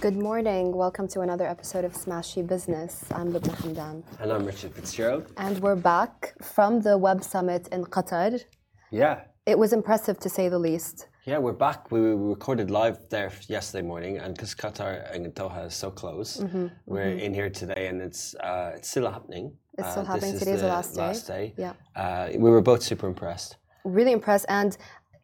Good morning. Welcome to another episode of Smashi Business. I'm Lubna Hamdan. And I'm Richard Fitzgerald. And we're back from the Web Summit in Qatar. Yeah. It was impressive to say the least. Yeah, we're back. We, recorded live there yesterday morning, and because Qatar and Doha is so close, mm-hmm, we're mm-hmm. in here today, and it's uh, it's still happening. It's still uh, happening. Today's the, the last day. Last day. Yeah. Uh, we were both super impressed. Really impressed, and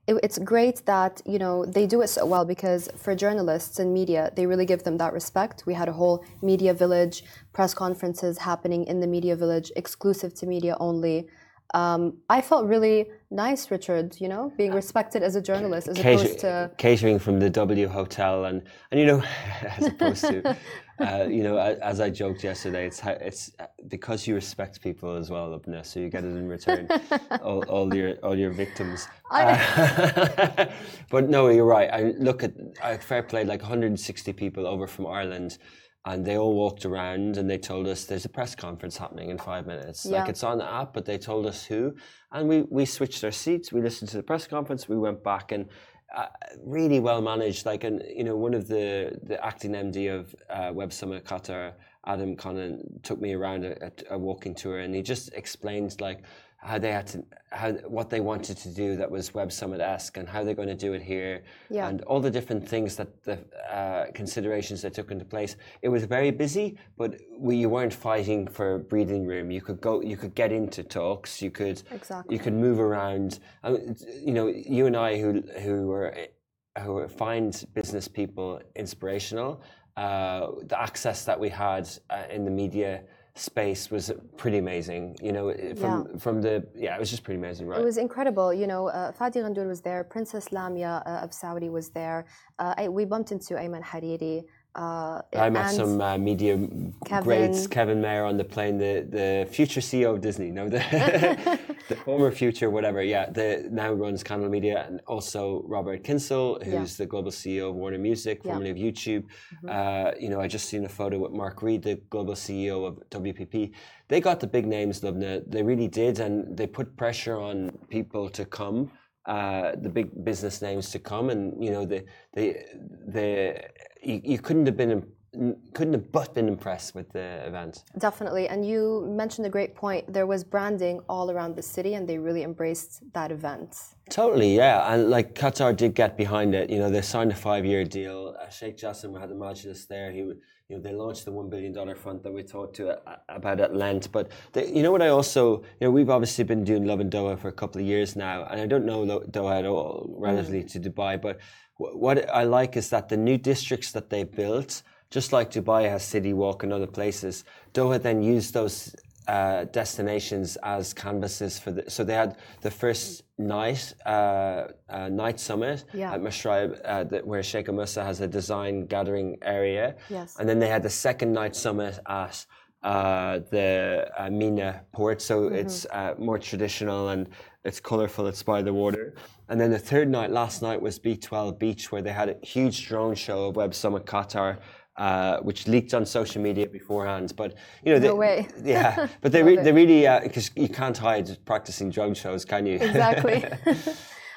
it, it's great that you know they do it so well because for journalists and media, they really give them that respect. We had a whole media village, press conferences happening in the media village, exclusive to media only. Um, I felt really nice, Richard. You know, being respected as a journalist as Cater- opposed to catering from the W Hotel, and and you know, as opposed to, uh, you know, as I joked yesterday, it's how, it's because you respect people as well, Lubna, so you get it in return, all, all, your all your victims. Uh, but no, you're right. I look at I fair play like 160 people over from Ireland and they all walked around and they told us there's a press conference happening in five minutes. Yeah. Like it's on the app, but they told us who, and we we switched our seats. We listened to the press conference. We went back and. Uh, really well managed, like, and you know, one of the the acting MD of uh, Web Summit Qatar, Adam Conan, took me around a, a, a walking tour, and he just explained like how they had to how what they wanted to do that was Web Summit esque and how they're going to do it here yeah. and all the different things that the uh, considerations that took into place. It was very busy, but we, you weren't fighting for breathing room. You could go, you could get into talks. You could exactly. you could move around. you know, you and I who who were who find business people inspirational. Uh, the access that we had uh, in the media space was pretty amazing. You know, from yeah. from the yeah, it was just pretty amazing, right? It was incredible. You know, uh, Fadi Ghandour was there, Princess Lamia uh, of Saudi was there. Uh, I, we bumped into Ayman Hariri. Uh, I met some uh, media Kevin. greats, Kevin Mayer on the plane, the, the future CEO of Disney, no, the, the former future, whatever, yeah, the now runs Candle Media, and also Robert Kyncl, who's yeah. the global CEO of Warner Music, formerly yeah. of YouTube. Mm-hmm. Uh, you know, I just seen a photo with Mark Read, the global CEO of WPP. They got the big names, Lubna, they really did, and they put pressure on people to come uh, the big business names to come, and you know the the the you, you couldn't have been couldn't have but been impressed with the event. Definitely, and you mentioned a great point. There was branding all around the city, and they really embraced that event. Totally, yeah, and like Qatar did get behind it. You know, they signed a five-year deal. Uh, Sheikh Jassim had the Majlis there. He you know, they launched the one billion dollar fund that we talked to uh, about at length. But they, you know what? I also, you know, we've obviously been doing Lovin Doha for a couple of years now, and I don't know Doha at all relatively mm. to Dubai. But what I like is that the new districts that they built, just like Dubai has City Walk and other places, Doha then used those uh, destinations as canvases for the. So they had the first night uh, uh, night summit yeah. at Msheireb, uh, where Sheikh Musa has a design gathering area. Yes. And then they had the second night summit at uh, the uh, Mina port. So mm-hmm. it's more traditional and it's colorful. It's by the water. And then the third night, last night, was B12 Beach, where they had a huge drone show of Web Summit Qatar uh, which leaked on social media beforehand. But you know, they, no way. yeah, but they re- they really because uh, you can't hide practicing drone shows, can you? Exactly.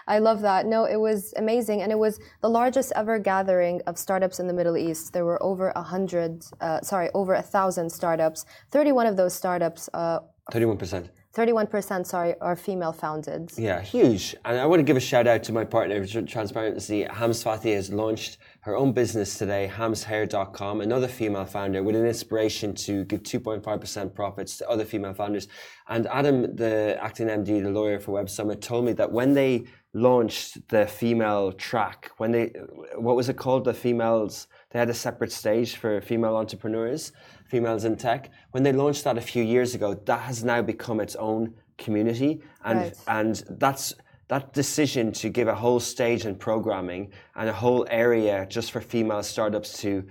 I love that. No, it was amazing, and it was the largest ever gathering of startups in the Middle East. There were over a hundred, uh, sorry, over a thousand startups. Thirty-one of those startups. Uh, Thirty-one percent. 31%, sorry, are female founded. Yeah, huge. And I want to give a shout out to my partner, Transparency. Hams Fathi has launched her own business today, hamshair.com, another female founder with an inspiration to give 2.5% profits to other female founders. And Adam, the acting MD, the lawyer for Web Summit, told me that when they launched the female track, when they, what was it called? The females, they had a separate stage for female entrepreneurs females in tech. When they launched that a few years ago, that has now become its own community, and right. and that's that decision to give a whole stage in programming and a whole area just for female startups to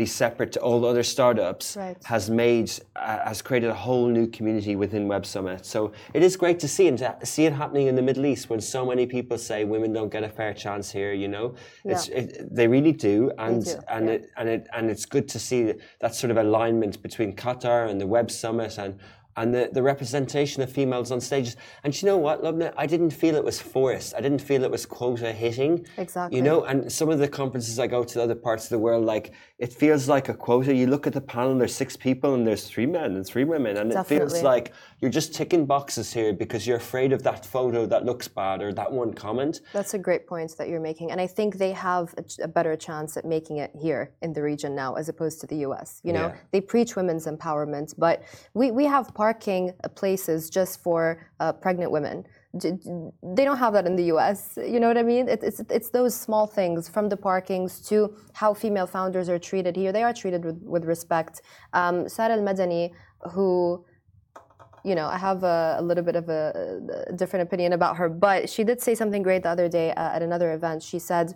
be separate to all other startups right. has made uh, has created a whole new community within Web Summit. So it is great to see and to see it happening in the Middle East when so many people say women don't get a fair chance here. You know, yeah. it's it, they really do, and do. and yeah. it and it and it's good to see that sort of alignment between Qatar and the Web Summit and and the, the representation of females on stages. And you know what, Lubna? I didn't feel it was forced. I didn't feel it was quota hitting. Exactly. You know, and some of the conferences I go to other parts of the world, like it feels like a quota. You look at the panel, there's six people and there's three men and three women, and it feels like you're just ticking boxes here because you're afraid of that photo that looks bad or that one comment. That's a great point that you're making. And I think they have a, a better chance at making it here in the region now as opposed to the US. You know, Yeah. they preach women's empowerment, but we, we have parking places just for uh, pregnant women. They don't have that in the US. You know what I mean? It, it's, it's those small things from the parkings to how female founders are treated here. They are treated with, with respect. Um, Sarah Al Madani, who you know, I have a, a little bit of a, a different opinion about her, but she did say something great the other day uh, at another event. She said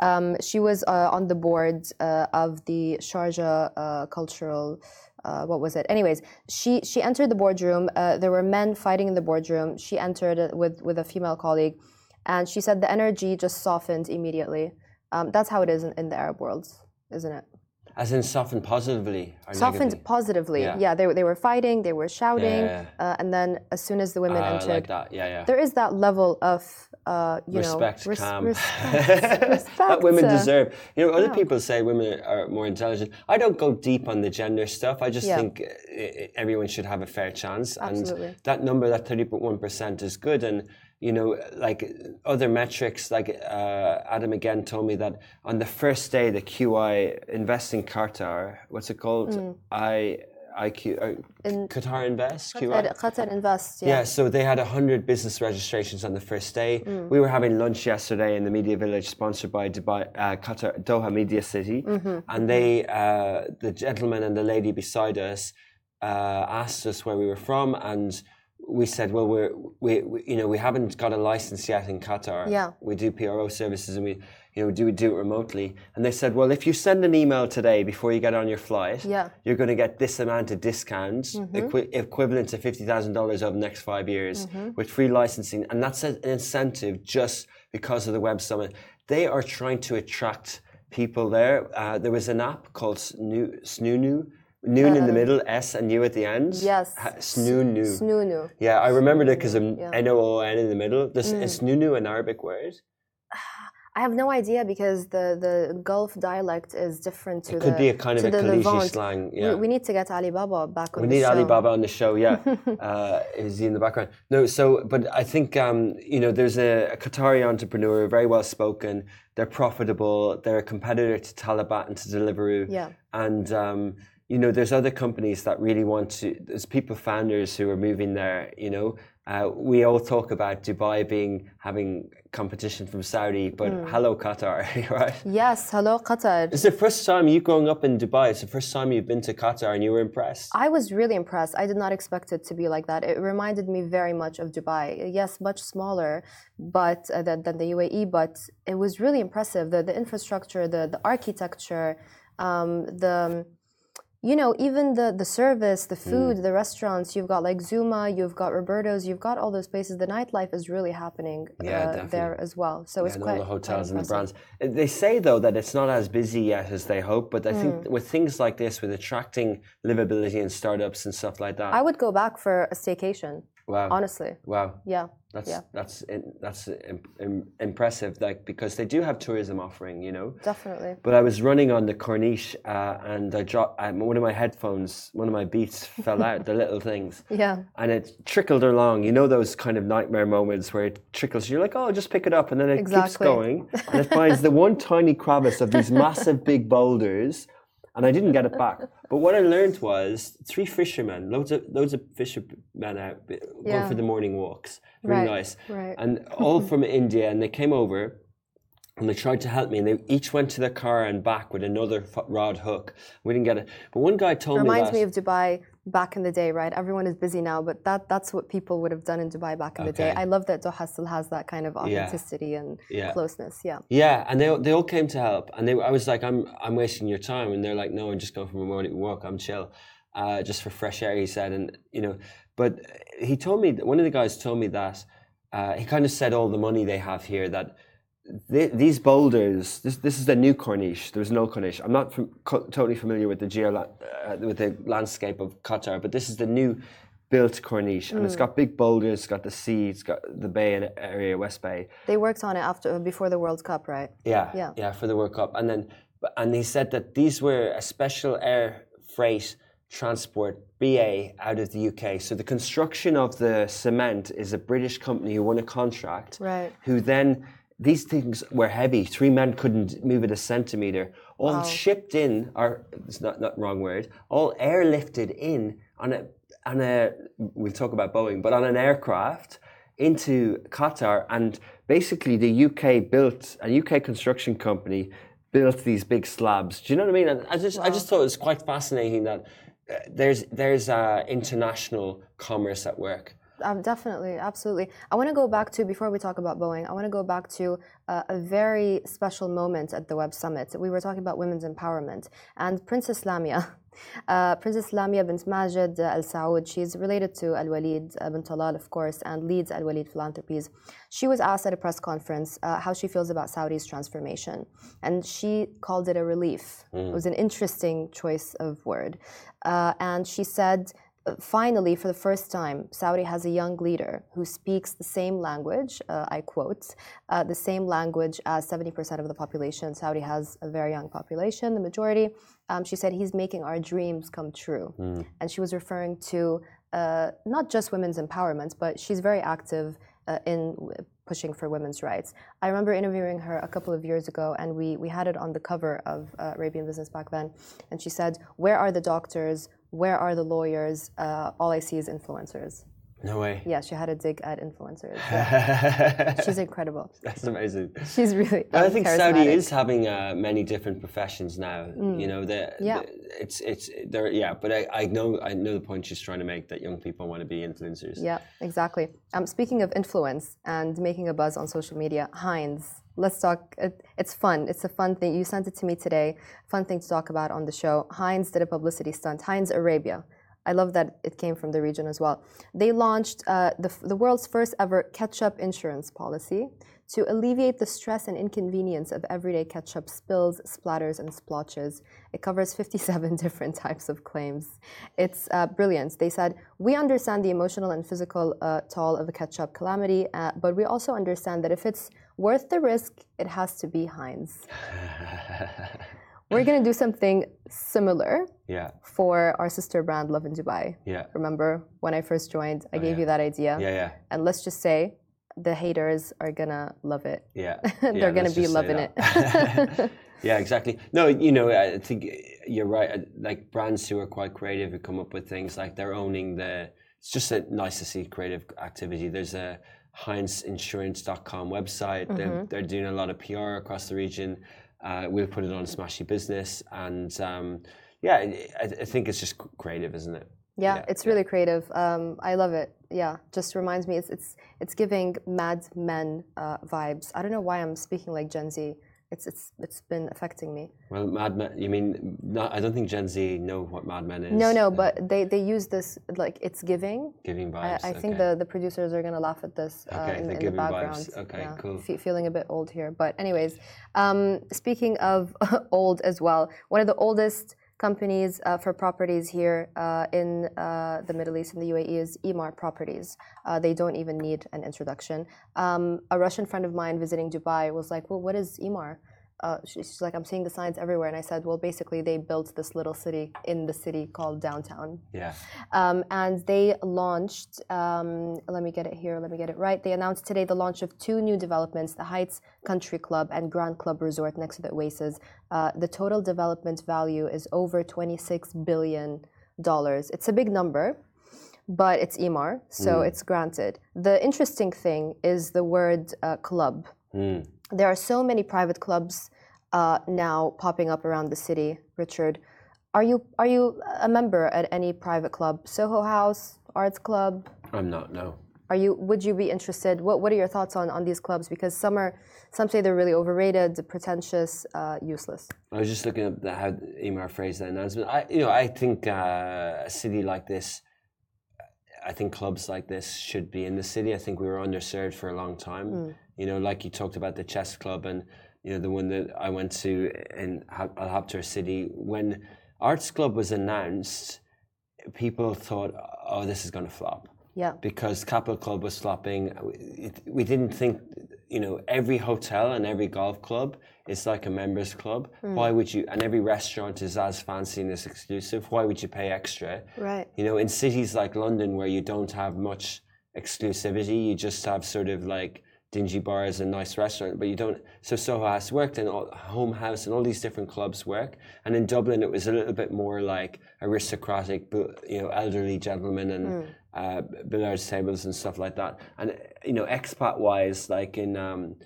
um, she was uh, on the board uh, of the Sharjah uh, cultural. Uh, what was it? Anyways, she she entered the boardroom. Uh, there were men fighting in the boardroom. She entered with with a female colleague, and she said the energy just softened immediately. Um, that's how it is in, in the Arab world, isn't it? As in softened positively softened negatively? positively. Yeah. Yeah, they, were- they were fighting, they were shouting, Yeah. uh, and then as soon as the women Ah, entered, like that, yeah, yeah. there is that level of, uh, you respect, know, res- calm. respect, respect. that women uh, deserve. You know, other yeah. people say women are more intelligent. I don't go deep on the gender stuff. I just Yeah. think uh, uh, everyone should have a fair chance. Absolutely. And that number, that 31% is good. And, you know, like other metrics, like uh, Adam again told me that on the first day, the QI Invest in Qatar, what's it called? Mm. I, IQ, uh, Qatar Invest? QI? Qatar, Invest, Yeah, yeah. so they had 100 business registrations on the first day. Mm. We were having lunch yesterday in the Media Village, sponsored by Dubai, uh, Qatar, Doha Media City. Mm-hmm, And they, uh, the gentleman and the lady beside us, uh, asked us where we were from, and we said, "Well, we're, we, we, you know, we haven't got a license yet in Qatar. Yeah. we do PRO services, and we, you know, do we do it remotely?" And they said, "Well, if you send an email today before you get on your flight, Yeah. Mm-hmm. you're going to get this amount of discount, equi- equivalent to fifty thousand dollars over the next five years, Mm-hmm. with free licensing, and that's an incentive just because of the Web Summit. They are trying to attract people there. Uh, there was an app called Snoo, Snoonu, Noon in the middle, S and U at the end. Yes. Ha- Snoonu. Snoonu. Yeah, I remembered it because of Yeah. N O O N in the middle. This, Mm. Is Snoonu an Arabic word? I have no idea because the, the Gulf dialect is different to It the be a kind of a Levant. slang. We- Yeah. We, need to get Ali Baba back on We the need show. Ali Baba on the show, yeah. uh, is he in the background? No, so, but I think, um, you know, there's a, a Qatari entrepreneur, very well spoken. They're profitable. They're a competitor to Talabat and to Deliveroo. Yeah. And, um, you know, there's other companies that really want to, there's people, founders who are moving there, you know. Uh, we all talk about Dubai being, having competition from Saudi, but Hmm. hello, Qatar, right? Yes, hello Qatar. It's the first time you growing up in Dubai. It's the first time you've been to Qatar and you were impressed. I was really impressed. I did not expect it to be like that. It reminded me very much of Dubai. Yes, much smaller, but uh, than, than the UAE, but it was really impressive. The the infrastructure, the the architecture, um, the you know even the the service, the food, the restaurants. You've got like Zuma, you've got Roberto's, you've got all those places. The nightlife is really happening Yeah, uh, there as well. So it's and quite all the hotels and the brands. Uh, They say though that it's not as busy yet as they hope, but I Hmm. think with things like this, with attracting livability and startups and stuff like that. I would go back for a staycation. wow, Honestly, wow, yeah. That's yeah. that's that's im- im- impressive. Like because they do have tourism offering, you know. Definitely. But I was running on the Corniche uh, and I dropped um, one of my headphones, one of my beats fell out, the little things. Yeah. and it trickled along. You know those kind of nightmare moments where it trickles. You're like, oh, just pick it up, and then it keeps going, and it finds the one tiny crevice of these massive big boulders, and I didn't get it back. But what I learned was three fishermen, loads of loads of fishermen out going Yeah. for the morning walks, really Right, nice, right. and all from India, and they came over. And they tried to help me, and they each went to their car and back with another f- rod hook. We didn't get it, but one guy told Reminds me Reminds me of Dubai back in the day, right? Everyone is busy now, but that that's what people would have done in Dubai back in the day. I love that Doha still has that kind of Yeah. authenticity and Yeah. closeness. Yeah. Yeah, and they they all came to help, and they I was like, I'm I'm wasting your time, and they're like, No, I'm just going for a morning walk. I'm chill, uh, just for fresh air. He said, and you know, but he told me one of the guys told me that uh, he kind of said all the money they have here that. Th these boulders, this this is the new Corniche. There was no Corniche. I'm not fam- co- totally familiar with the geo uh, with the landscape of Qatar, but this is the new built Corniche, and it's got big boulders, it's got the sea, it's got the bay and area, West Bay. They worked on it after before the World Cup, right? Yeah, Yeah. yeah, for the World Cup, and then and he said that these were a special air freight transport BA out of the UK. So the construction of the cement is a British company who won a contract, Right. Who then these things were heavy. Three men couldn't move it a centimeter. All shipped in, or it's not not wrong word. All airlifted in on a on a. We'll talk about Boeing, but on an aircraft into Qatar, and basically the UK built a UK construction company built these big slabs. Do you know what I mean? And I just I just thought it was quite fascinating that uh, there's there's uh, international commerce at work. Um, definitely, absolutely. I want to go back to before we talk about Boeing. I want to go back to uh, a very special moment at the Web Summit. We were talking about women's empowerment, and Princess Lamia, uh, Princess Lamia bint Majid Al Saud. She's related to Al Walid uh, bin Talal, of course, and leads Alwaleed Philanthropies. She was asked at a press conference uh, how she feels about Saudi's transformation, and she called it a relief. It was an interesting choice of word, uh, and she said finally, for the first time, Saudi has a young leader who speaks the same language, uh, I quote, uh, the same language as 70% of the population. Saudi has a very young population, the majority. Um, she said, he's making our dreams come true. And she was referring to uh, not just women's empowerment, but she's very active uh, in pushing for women's rights. I remember interviewing her a couple of years ago, and we, we had it on the cover of uh, Arabian Business back then. And she said, Where are the doctors? Where are the lawyers? Uh, all I see is influencers. No way. Yeah, she had a dig at influencers. Yeah. She's incredible. That's amazing. She's really. I um, think Saudi is having uh, many different professions now. You know, the, Yeah. the- it's it's there. Yeah, but I, I know I know the point she's trying to make that young people want to be influencers. Yeah, exactly. Um, speaking of influence and making a buzz on social media, Heinz. Let's talk. It, it's fun. It's a fun thing. You sent it to me today. Fun thing to talk about on the show. Heinz did a publicity stunt. Heinz Arabia. I love that it came from the region as well. They launched uh, the, the world's first ever ketchup insurance policy to alleviate the stress and inconvenience of everyday ketchup spills, splatters, and splotches. It covers 57 different types of claims. It's uh, brilliant. They said, We understand the emotional and physical uh, toll of a ketchup calamity, uh, but we also understand that if it's worth the risk, it has to be Heinz. We're going to do something similar Yeah, for our sister brand, Lovin Dubai. yeah, Remember when I first joined, I gave you that idea? yeah, yeah, And let's just say the haters are gonna love it. yeah. They're Yeah, gonna be loving it. yeah, exactly. No, you know, I think you're right. uh, Like brands who are quite creative who come up with things like they're owning the. It's just a, nice to see creative activity. There's a HeinzInsurance.com website. Mm-hmm. They're, they're doing a lot of PR across the region. Uh, we'll put it on Smashi Business, and um, yeah, I, I think it's just creative, isn't it? Yeah, Yeah, it's really creative. Um, I love it. Yeah, just reminds me. It's it's it's giving Mad Men uh, vibes. I don't know why I'm speaking like Gen Z. It's it's it's been affecting me. Well, Mad Men. You mean? Not, I don't think Gen Z know what Mad Men is. No, no, uh, but they they use this like it's giving. giving I, vibes. I think okay. the, the producers are gonna laugh at this uh, in, they're in the giving vibes. background. Okay, cool. fe- feeling a bit old here, but anyways, um, speaking of old as well, one of the oldest companies uh, for properties here uh, in uh, the Middle East in the UAE is Emaar Properties. They don't even need an introduction. Um, a Russian friend of mine visiting Dubai was like, "Well, what is Emaar?" Uh, she's like, I'm seeing the signs everywhere. And I said, well, basically, they built this little city in the city called downtown. Yeah. Um, and they launched, um, let me get it here, let me get it right. They announced today the launch of two new developments the Heights Country Club and Grand Club Resort next to the Oasis. Uh, the total development value is over $26 billion. It's a big number. But it's Emaar, so it's granted. The interesting thing is the word uh, club Mm. There are so many private clubs uh, now popping up around the city. Richard, are you are you a member at any private club? Soho House, Arts Club. I'm not. No. Are you? Would you be interested? What What are your thoughts on on these clubs? Because some are, some say they're really overrated, pretentious, uh, useless. I was just looking at the, how Emaar phrased that announcement. I, you know, I think uh, a city like this, I think clubs like this should be in the city. I think we were underserved for a long time. You know, like you talked about the chess club and you know the one that I went to in Al Habtoor City when Arts Club was announced. people thought, oh, this is going to flop. Yeah. Because Capital Club was flopping. We, didn't think, you know, every hotel and every golf club is like a members club. Hmm. Why would you? And every restaurant is as fancy and as exclusive. Why would you pay extra? Right. You know, in cities like London where you don't have much exclusivity, you just have sort of like dingy bars and nice restaurant, but you don't. So Soho House worked and all, Home House and all these different clubs work. And in Dublin, it was a little bit more like aristocratic, but you know, elderly gentlemen and uh, billiards tables and stuff like that. And you know, expat wise, like in. Um,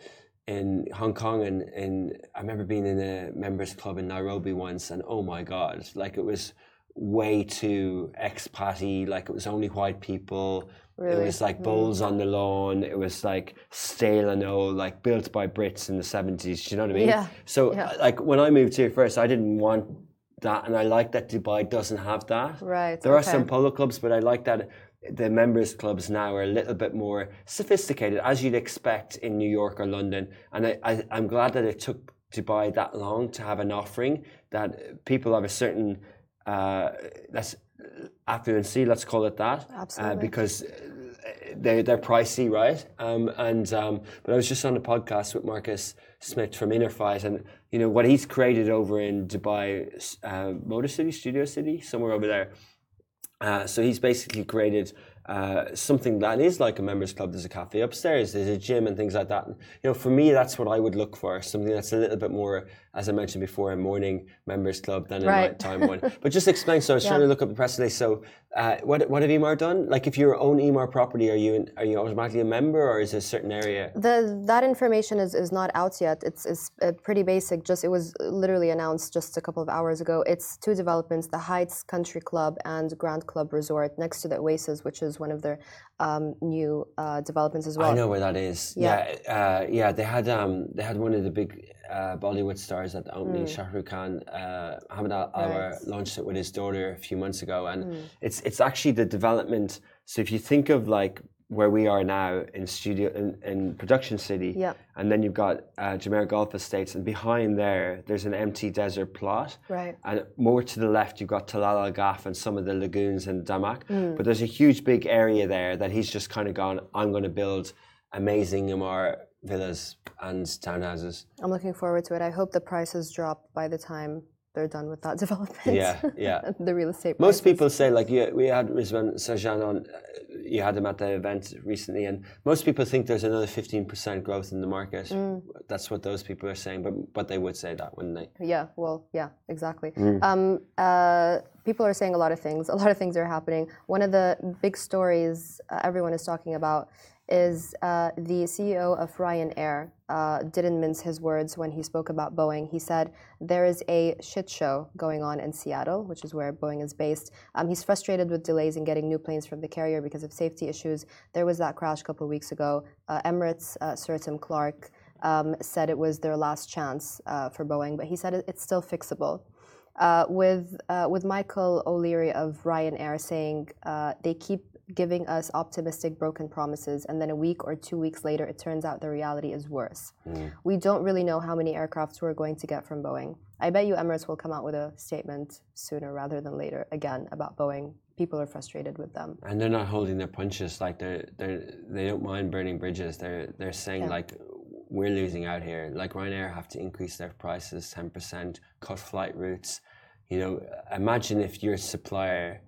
in Hong Kong and in I remember being in a members club in Nairobi once and oh my god like it was way too expatty like it was only white people. Really? it was like bowls on the lawn. It was like stale and old like built by Brits in the 70s Do you know what I mean? Yeah, so yeah. uh, like when I moved here first I didn't want that and I like that Dubai doesn't have that. Right, there are some polo clubs but I like that the members clubs now are a little bit more sophisticated as you'd expect in New York or London. And I, I, I'm glad that it took Dubai that long to have an offering that people of a certain uh, that's affluency let's call it that uh, Absolutely. because they're, they're pricey, right? Um, and um, but I was just on a podcast with Marcus Smith from Inner and you know what he's created over in Dubai, uh, Motor City, Studio City, somewhere over there. Uh, so he's basically created uh, something that is like a members club. There's a cafe upstairs, there's a gym and things like that. And, you know, for me, that's what I would look for. Something that's a little bit more, as I mentioned before, a morning members club than a Right. nighttime one. But just explain. So I was trying to look up the press release. So uh, what what have Emaar done? Like, if you own Emaar property, are you in, are you automatically a member, or is it a certain area? The, that information is, is not out yet. It's, it's uh, pretty basic. Just it was literally announced just a couple of hours ago. It's two developments: the Heights Country Club and Grand Club Resort next to the Oasis, which is one of their um, new uh, developments as well. I know where that is. Yeah. Yeah, uh, yeah. They had um, they had one of the big uh, Bollywood stars at the opening. Shah Rukh Khan. Uh, Ahmed Al Alwar Right. launched it with his daughter a few months ago, and Hmm. it's it's actually the development. So if you think of like where we are now in studio in, in production city, Yeah. and then you've got uh, Jumeirah Golf Estates, and behind there there's an empty desert plot, Right. and more to the left, you've got Tilal Al Ghaf and some of the lagoons and Damac. Hmm. But there's a huge big area there that he's just kind of gone, I'm going to build amazing Emaar villas and townhouses. I'm looking forward to it. I hope the prices drop by the time they're done with that development. Yeah, yeah. the real estate. Most prices. people say, like, you, we had Rizwan Sajan on, uh, you had him at the event recently, and most people think there's another 15% growth in the market. Mm. That's what those people are saying, but, but they would say that, wouldn't they? Yeah, well, yeah, exactly. Mm. Um, uh, people are saying a lot of things. A lot of things are happening. One of the big stories uh, everyone is talking about is uh, the CEO of Ryanair uh, didn't mince his words when he spoke about Boeing. He said there is a shit show going on in Seattle, which is where Boeing is based. Um, he's frustrated with delays in getting new planes from the carrier because of safety issues. There was that crash a couple weeks ago. Uh, Emirates, uh, Sir Tim Clark, um, said it was their last chance uh, for Boeing, but he said it, it's still fixable. Uh, with uh, with Michael O'Leary of Ryanair saying uh, they keep giving us optimistic broken promises, and then a week or two weeks later, it turns out the reality is worse. Mm. We don't really know how many aircrafts we're going to get from Boeing. I bet you Emirates will come out with a statement sooner rather than later again about Boeing. People are frustrated with them. And they're not holding their punches. Like they're they're they don't mind burning bridges. They're they're saying Yeah. like we're losing out here. Like Ryanair have to increase their prices ten percent, cut flight routes. You know, imagine if your supplier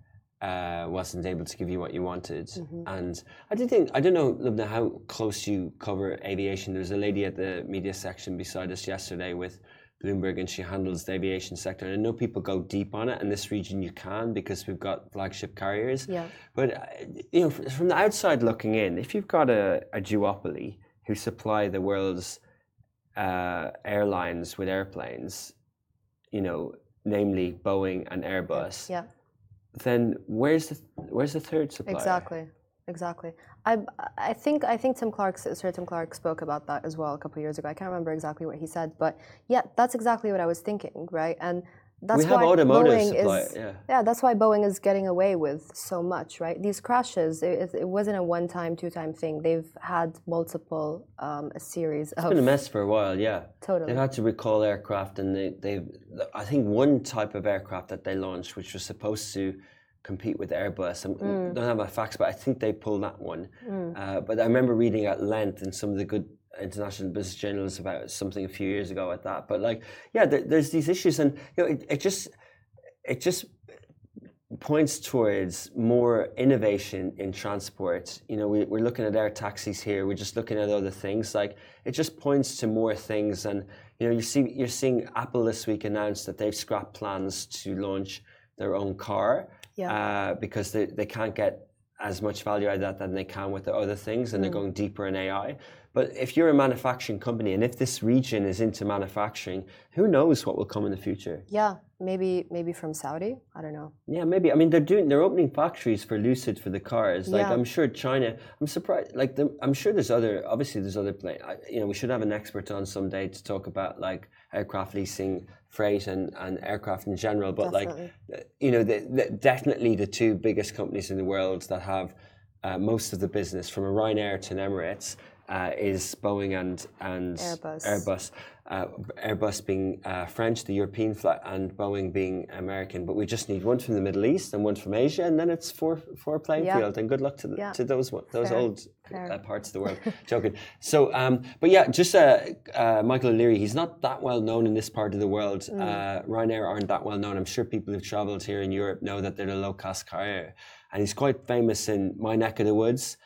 uh, wasn't able to give you what you wanted. Mm-hmm. And I did think I don't know Lubna, how close you cover aviation. There was a lady at the media section beside us yesterday with. Bloomberg and she handles the aviation sector. And I know people go deep on it. In this region, you can because we've got flagship carriers. Yeah. But uh, you know, from the outside looking in, if you've got a, a duopoly who supply the world's uh, airlines with airplanes, you know, namely Boeing and Airbus, Yeah. Then where's the where's the third supplier? Exactly, exactly. I I think I think Tim Clark, Sir Tim Clark, spoke about that as well a couple years ago. I can't remember exactly what he said, but yeah, that's exactly what I was thinking, right? And that's we have why automotive Boeing supply. is yeah. that's why Boeing is getting away with so much, right? These crashes, it, it- it wasn't a one-time, two-time thing. They've had multiple, um, a series It's of been a mess for a while, yeah. Totally. They've had to recall aircraft, and they, they've. I think one type of aircraft that they launched, which was supposed to compete with Airbus. I mm. don't have my facts, but I think they pulled that one. Mm. Uh, but I remember reading at length in some of the good international business journals about something a few years ago at that. But like, yeah, there, there's these issues, and you know, it, it just it just points towards more innovation in transport. You know, we, we're looking at air taxis here. We're just looking at other things. Like it just points to more things. And you know, you see, you're seeing Apple this week announce that they've scrapped plans to launch their own car yeah. uh, because they, they can't get as much value out of that than they can with the other things, and mm. they're going deeper in AI. But if you're a manufacturing company, and if this region is into manufacturing, who knows what will come in the future? Yeah, maybe maybe from Saudi. I don't know. Yeah, maybe. I mean, they're doing they're opening factories for Lucid for the cars. Like yeah. I'm sure China. I'm surprised. Like the, I'm sure there's other. Obviously, there's other plane. You know, we should have an expert on someday to talk about like aircraft leasing, freight, and, and aircraft in general. But definitely. like, you know, the, the, definitely the two biggest companies in the world that have uh, most of the business, from a Ryanair to an Emirates uh, is Boeing and and Airbus. Airbus, uh, Airbus being uh, French, the European flight, and Boeing being American. But we just need one from the Middle East and one from Asia, and then it's four four playing yeah. field. And good luck to the, yeah. to those those Fair. old uh, parts of the world. Joking. So, um, but yeah, just uh, uh, Michael O'Leary. He's not that well known in this part of the world. Mm. Ryanair aren't that well known. I'm sure people who've travelled here in Europe know that they're a low cost carrier, and he's quite famous in my neck of the woods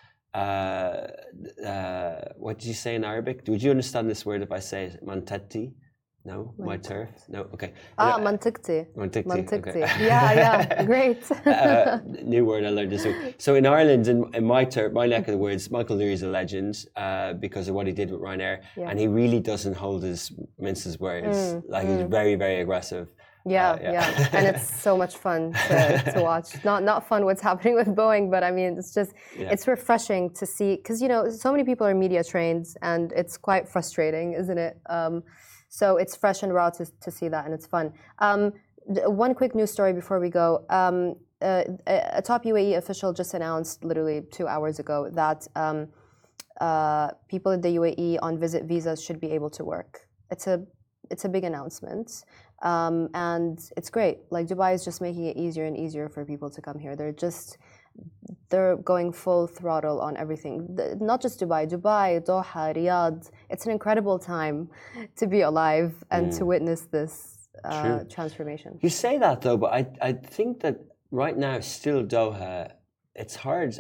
what did you say in Arabic? Would you understand this word if I say mantetti? No, my turf. No, okay. Ah, uh, mantikti. Mantikti. Okay. yeah, yeah, great. uh, new word I learned this week. So in Ireland, in, in my turf, my neck of the woods, Michael Leary is a legend uh, because of what he did with Ryanair, yeah. and he really doesn't hold his mince his words. Mm, like mm. he's very, very aggressive. Yeah, uh, yeah, yeah. and it's so much fun to, to watch. Not not fun what's happening with Boeing, but I mean, it's just yeah. it's refreshing to see because you know so many people are media trained, and it's quite frustrating, isn't it? Um, so it's fresh and raw to, to see that, and it's fun. Um, one quick news story before we go. Um, uh, a top UAE official just announced literally two hours ago that um, uh, people in the UAE on visit visas should be able to work. It's a it's a big announcement. Um, and it's great. Like Dubai is just making it easier and easier for people to come here. They're just they're going full throttle on everything. The, not just Dubai, Dubai, Doha, Riyadh. It's an incredible time to be alive and mm. to witness this uh, transformation. You say that though, but I I think that right now still Doha. It's hard.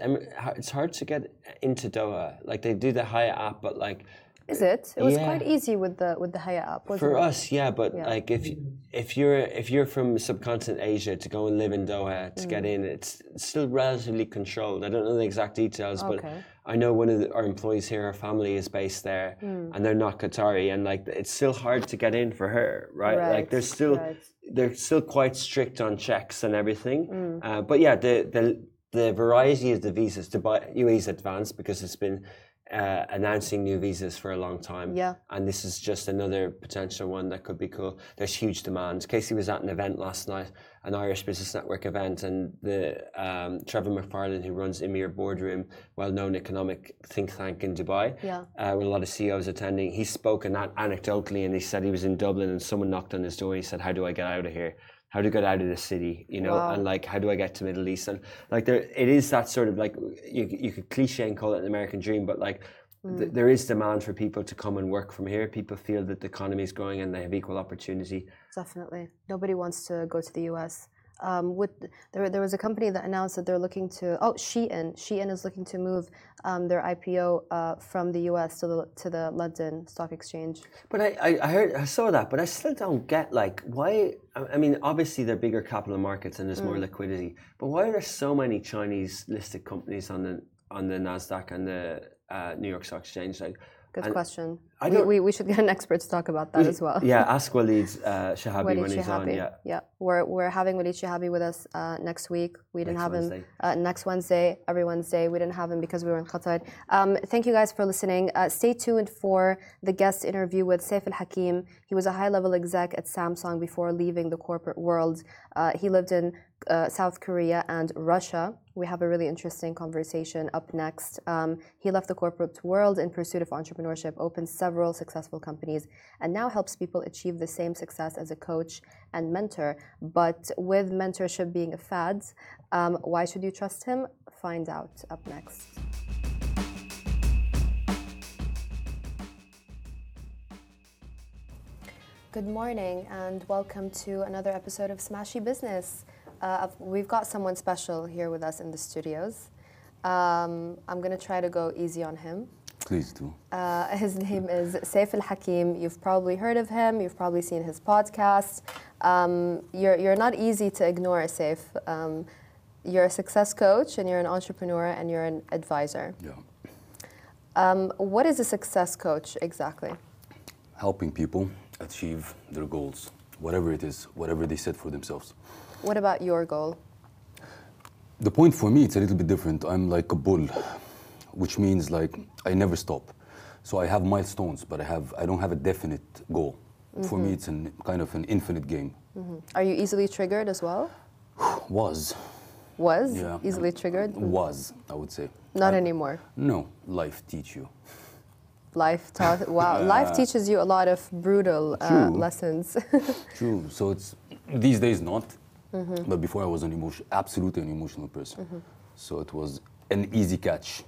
It's hard to get into Doha. Like they do the Haya app, but like is it? It was yeah. quite easy with the with the Haya app. For it? us, yeah, but yeah. like if if you're if you're from subcontinent Asia to go and live in Doha to mm. get in, it's still relatively controlled. I don't know the exact details, okay. but I know one of the, our employees here, our family is based there, mm. and they're not Qatari, and like it's still hard to get in for her, right? right. Like there's still right. they're still quite strict on checks and everything. Mm. Uh, but yeah, the the the variety of the visas, Dubai UAE's advanced because it's been uh, announcing new visas for a long time. Yeah. And this is just another potential one that could be cool. There's huge demand. Casey was at an event last night, an Irish Business Network event, and the um, Trevor McFarlane, who runs Emir Boardroom, well-known economic think tank in Dubai, yeah. uh, with a lot of CEOs attending. He spoke an- anecdotally, and he said he was in Dublin, and someone knocked on his door. He said, "How do I get out of here?" How to get out of the city, you know, wow. and like how do I get to Middle East? And like there, it is that sort of like you you could cliche and call it an American dream, but like mm. th- there is demand for people to come and work from here. People feel that the economy is growing and they have equal opportunity. Definitely, nobody wants to go to the U.S um, with there, there was a company that announced that they're looking to oh Shein Shein is looking to move um, their IPO uh, from the US to the to the London Stock Exchange. But I, I heard I saw that, but I still don't get like why. I mean, obviously they're bigger capital markets and there's mm. more liquidity, but why are there so many Chinese listed companies on the on the Nasdaq and the uh, New York Stock Exchange? Like Good and question. We, we, we, should get an expert to talk about that as well. Yeah, ask Walid uh, Shahabi Walid when he's Shahabi. on. Yeah, yeah. We're, we're having Walid Shahabi with us uh, next week. We didn't next have Wednesday. him uh, next Wednesday, every Wednesday. We didn't have him because we were in Qatar. Um, thank you guys for listening. Uh, stay tuned for the guest interview with Saif Al Hakim. He was a high level exec at Samsung before leaving the corporate world. Uh, he lived in uh, South Korea and Russia. We have a really interesting conversation up next. Um, he left the corporate world in pursuit of entrepreneurship, opened several successful companies and now helps people achieve the same success as a coach and mentor. But with mentorship being a fad, um, why should you trust him? Find out up next. Good morning and welcome to another episode of Smashi Business. Uh, we've got someone special here with us in the studios. Um, I'm going to try to go easy on him. Please do. Uh, his name is Saif Al Hakim. You've probably heard of him. You've probably seen his podcast. Um, you're, you're not easy to ignore, Saif. Um, you're a success coach and you're an entrepreneur and you're an advisor. Yeah. Um, what is a success coach exactly? Helping people achieve their goals, whatever it is, whatever they set for themselves. What about your goal? The point for me, it's a little bit different. I'm like a bull, which means like I never stop. So I have milestones, but I have I don't have a definite goal. For me, it's an kind of an infinite game. Are you easily triggered as well? Was, Was yeah, easily triggered? was I would say. Not I- anymore. No, life teach you. Life taught. Wow, life teaches you a lot of brutal uh, True. lessons. True. So it's these days not, Mm-hmm. but before I was an emotion, absolutely an emotional person. So it was an easy catch.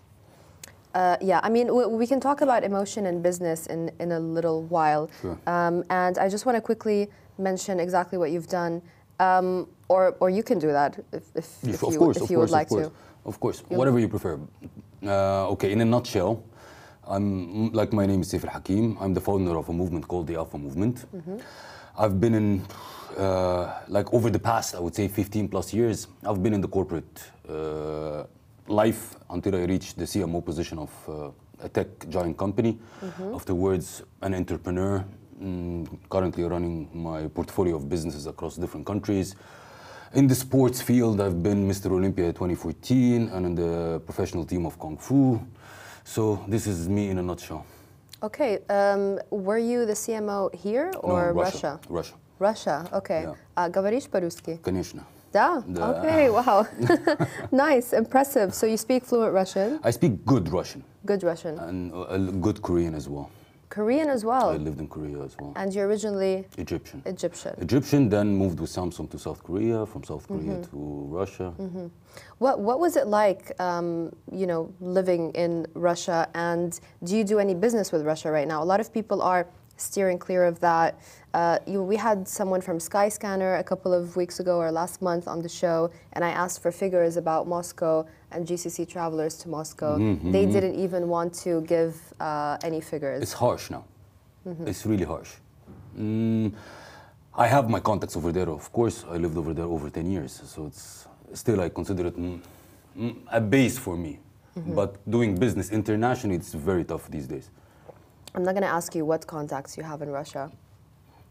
Uh, yeah, I mean, we, we can talk about emotion and business in, in a little while. Sure. Um, and I just want to quickly mention exactly what you've done. Um, or, or you can do that if, if, if you, course, if of you course, would like of course, to. of course, whatever you prefer. Uh, okay, in a nutshell, I'm like my name is Saif Al Hakim. I'm the founder of a movement called the Alpha Movement. Mm-hmm. I've been in uh, like over the past, I would say, 15 plus years. I've been in the corporate uh, life until I reached the CMO position of uh, a tech giant company. Mm-hmm. Afterwards, an entrepreneur. mm, currently running my portfolio of businesses across different countries. In the sports field, I've been Mr. Olympia 2014 and in the professional team of Kung Fu. So this is me in a nutshell. Okay, um, were you the CMO here or no, Russia? Russia. Russia, okay. Yeah. Uh, говоришь по-русски? Конечно. Да? Да. Okay, wow. nice, impressive. So you speak fluent Russian, I speak good Russian good Russian, and uh, good Korean as well. Korean as well. I lived in Korea as well. And you're originally Egyptian. Egyptian. Egyptian, then moved with Samsung to South Korea, from South Korea Mm-hmm. to Russia. What What was it like, um, you know, living in Russia? And do you do any business with Russia right now? A lot of people are steering clear of that. Uh, you, we had someone from Skyscanner a couple of weeks ago or last month on the show, and I asked for figures about Moscow and GCC travelers to Moscow. They didn't even want to give uh, any figures. It's harsh now. Mm-hmm. It's really harsh. Mm, I have my contacts over there, of course. I lived over there over 10 years, so it's still I consider it mm, mm, a base for me. Mm-hmm. But doing business internationally, it's very tough these days. I'm not going to ask you what contacts you have in Russia.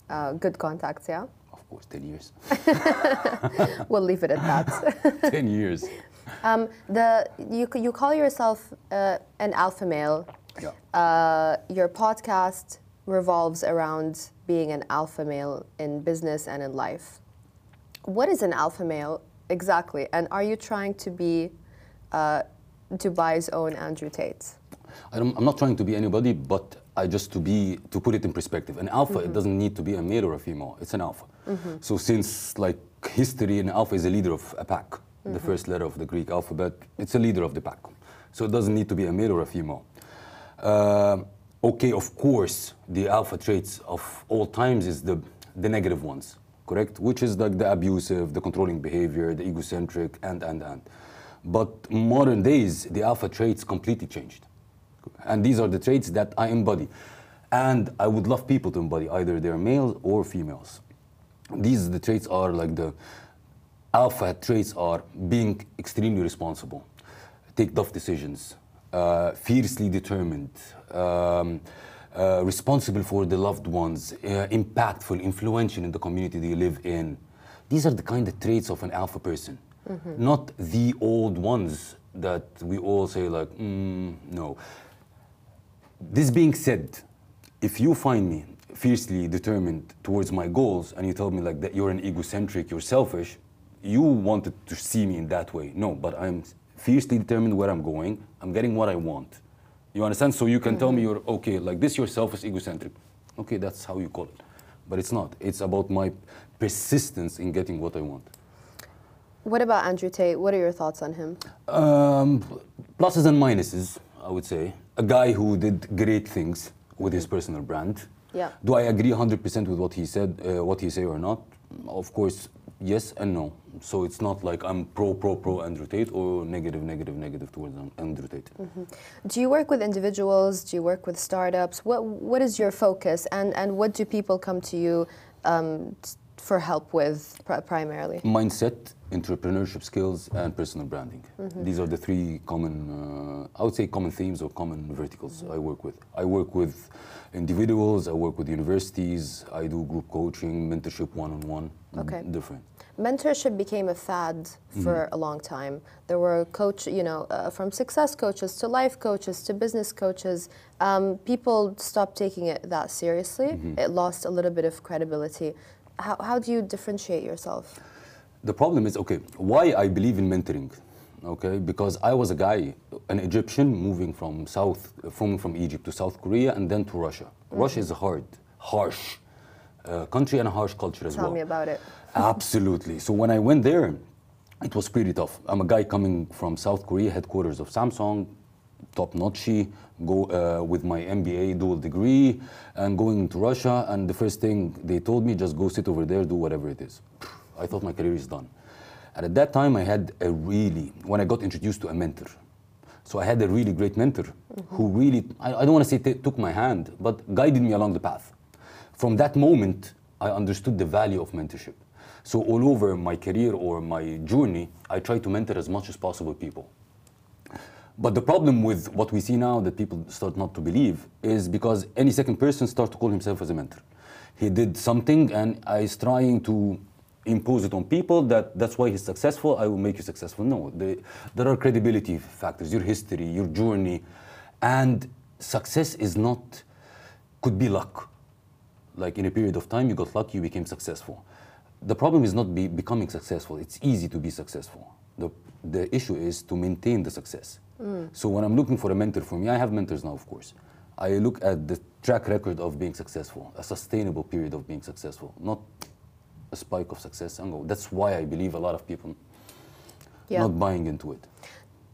Uh, good contacts, yeah? Of course, 10 years. We'll leave it at that. 10 years. Um, the you you call yourself uh, an alpha male. Yeah. Uh, your podcast revolves around being an alpha male in business and in life. What is an alpha male exactly? And are you trying to be uh, Dubai's own Andrew Tate? I don't, I'm not trying to be anybody, but I just to be to put it in perspective. An alpha, it doesn't need to be a male or a female. It's an alpha. So since like history, an alpha is a leader of a pack. The first letter of the Greek alphabet, it's a leader of the pack. So it doesn't need to be a male or a female. Um okay, of course, the alpha traits of all times is the the negative ones, correct? Which is like the abusive, the controlling behavior, the egocentric, and and and. But modern days, the alpha traits completely changed. And these are the traits that I embody. And I would love people to embody, either they're males or females. These the traits are like the alpha traits are being extremely responsible, take tough decisions, uh, fiercely determined, um, uh, responsible for the loved ones, uh, impactful, influential in the community they live in. These are the kind of traits of an alpha person, not the old ones that we all say like, mm, no. This being said, if you find me fiercely determined towards my goals and you tell me like that you're an egocentric, you're selfish, you wanted to see me in that way. No, but I'm fiercely determined where I'm going. I'm getting what I want. You understand? So you can tell me you're okay, like this yourself is egocentric. Okay, that's how you call it. But it's not. It's about my persistence in getting what I want. What about Andrew Tate? What are your thoughts on him? Um, pluses and minuses, I would say. A guy who did great things with his personal brand. Yeah. Do I agree 100% with what he said, uh, what he say or not? Of course, yes and no. So it's not like I'm pro, pro, pro Andrew Tate or negative, negative, negative towards An- Andrew Tate. Do you work with individuals? Do you work with startups? What What is your focus, and and what do people come to you um, t- for help with pri- primarily? Mindset, entrepreneurship skills, and personal branding. These are the three common, uh, I would say, common themes or common verticals I work with. I work with individuals. I work with universities. I do group coaching, mentorship, one-on-one. Okay. Different. Mentorship became a fad for a long time. There were coach, you know, uh, from success coaches to life coaches to business coaches. Um, people stopped taking it that seriously. It lost a little bit of credibility. How, how do you differentiate yourself? The problem is, okay, why I believe in mentoring, okay? Because I was a guy, an Egyptian moving from South, from, from Egypt to South Korea and then to Russia. Russia is a hard, harsh uh, country and a harsh culture as well. Tell me about it. Absolutely. So when I went there, it was pretty tough. I'm a guy coming from South Korea, headquarters of Samsung, top notchy, go uh, with my MBA dual degree, and going to Russia. And the first thing they told me, just go sit over there, do whatever it is. I thought my career is done. And at that time, I had a really, when I got introduced to a mentor. So I had a really great mentor who really, I, I don't want to say t- took my hand, but guided me along the path. From that moment, I understood the value of mentorship. So all over my career or my journey, I try to mentor as much as possible people. But the problem with what we see now that people start not to believe is because any second person start to call himself as a mentor. He did something and is trying to impose it on people that that's why he's successful, I will make you successful. No, the, there are credibility factors, your history, your journey, and success is not, could be luck. Like in a period of time, you got lucky, you became successful. The problem is not be, becoming successful. It's easy to be successful. The, the issue is to maintain the success. Mm. So when I'm looking for a mentor for me, I have mentors now, of course. I look at the track record of being successful, a sustainable period of being successful, not a spike of success and go. That's why I believe a lot of people Yeah. not buying into it.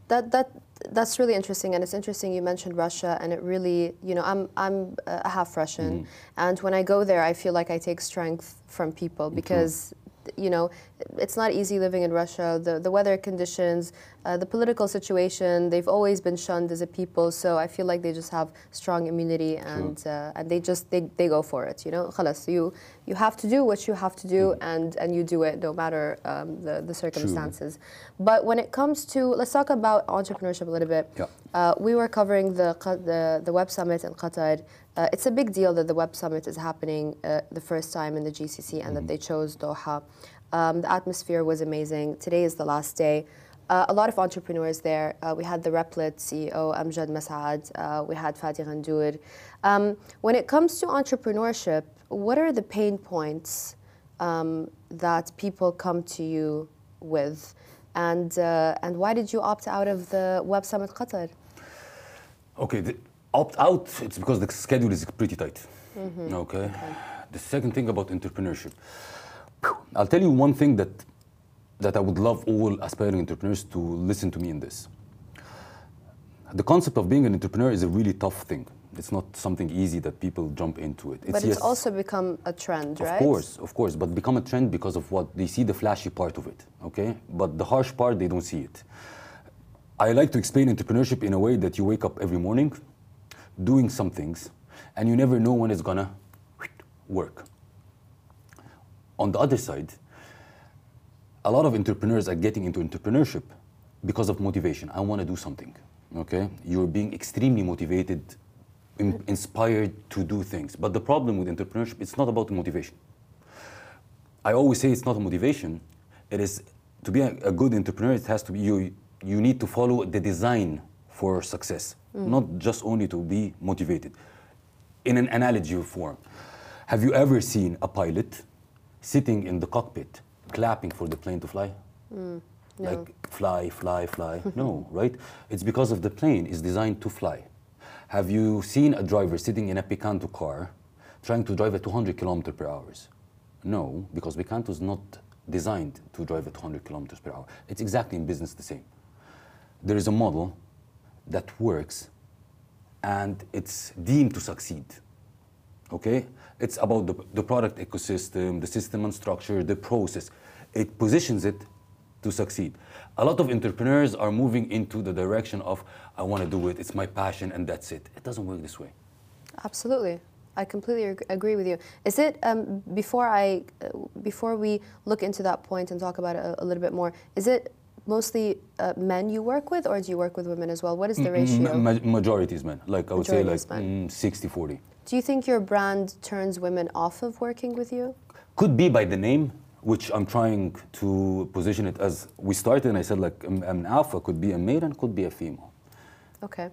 That that that's really interesting, and it's interesting you mentioned Russia, and it really, you know, I'm I'm a half Russian, mm-hmm. and when I go there, I feel like I take strength from people mm-hmm. because You know, it's not easy living in Russia. The the weather conditions, uh, the political situation. They've always been shunned as a people. So I feel like they just have strong immunity, and uh, and they just they, they go for it. You know, خلاص, you you have to do what you have to do, and and you do it no matter um, the the circumstances. But when it comes to, let's talk about entrepreneurship a little bit. Yeah. Uh, we were covering the, Qa- the the Web Summit in Qatar. uh, it's a big deal that the Web Summit is happening uh, the first time in the GCC and that they chose Doha. Um, the atmosphere was amazing. Today is the last day. Uh, a lot of entrepreneurs there. Uh, we had the Replit CEO Amjad Masad. Uh, we had Fadi Ghandour. Um, when it comes to entrepreneurship, what are the pain points um, that people come to you with? And, uh, and why did you opt out of the Web Summit Qatar? Okay, the opt out, it's because the schedule is pretty tight. Mm-hmm. Okay? The second thing about entrepreneurship. I'll tell you one thing that, that I would love all aspiring entrepreneurs to listen to me in this. The concept of being an entrepreneur is a really tough thing. It's not something easy that people jump into it. But it's yes, also become a trend, of right? Of course, of course, but become a trend because of what they see the flashy part of it, okay? But the harsh part, they don't see it. I like to explain entrepreneurship in a way that you wake up every morning doing some things and you never know when it's gonna work. On the other side, a lot of entrepreneurs are getting into entrepreneurship because of motivation. I want to do something. Okay, you're being extremely motivated, in, inspired to do things. But the problem with entrepreneurship, it's not about motivation. I always say it's not a motivation. It is to be a, a good entrepreneur. It has to be you. You need to follow the design for success, not just only to be motivated. In an analogy form, have you ever seen a pilot sitting in the cockpit clapping for the plane to fly? Mm, like fly, fly, fly. no, right? It's because of the plane is designed to fly. Have you seen a driver sitting in a Picanto car trying to drive at 200 kilometers per hour? No, because Picanto is not designed to drive at 200 kilometers per hour. It's exactly in business the same. There is a model that works and it's deemed to succeed. Okay? It's about the, the product ecosystem, the system and structure, the process. It positions it to succeed. A lot of entrepreneurs are moving into the direction of, I want to do it, it's my passion, and that's it. It doesn't work this way. Absolutely. I completely agree with you. Is it um, before I, uh, before we look into that point and talk about it a, a little bit more? Is it mostly uh, men you work with, or do you work with women as well? What is the ratio? Ma- ma- majority is men. Like I would say, like mm, 60 40. do you think your brand turns women off of working with you? Could be by the name, which I'm trying to position it as. We started and I said, like, um, an alpha could be a male and could be a female. Okay.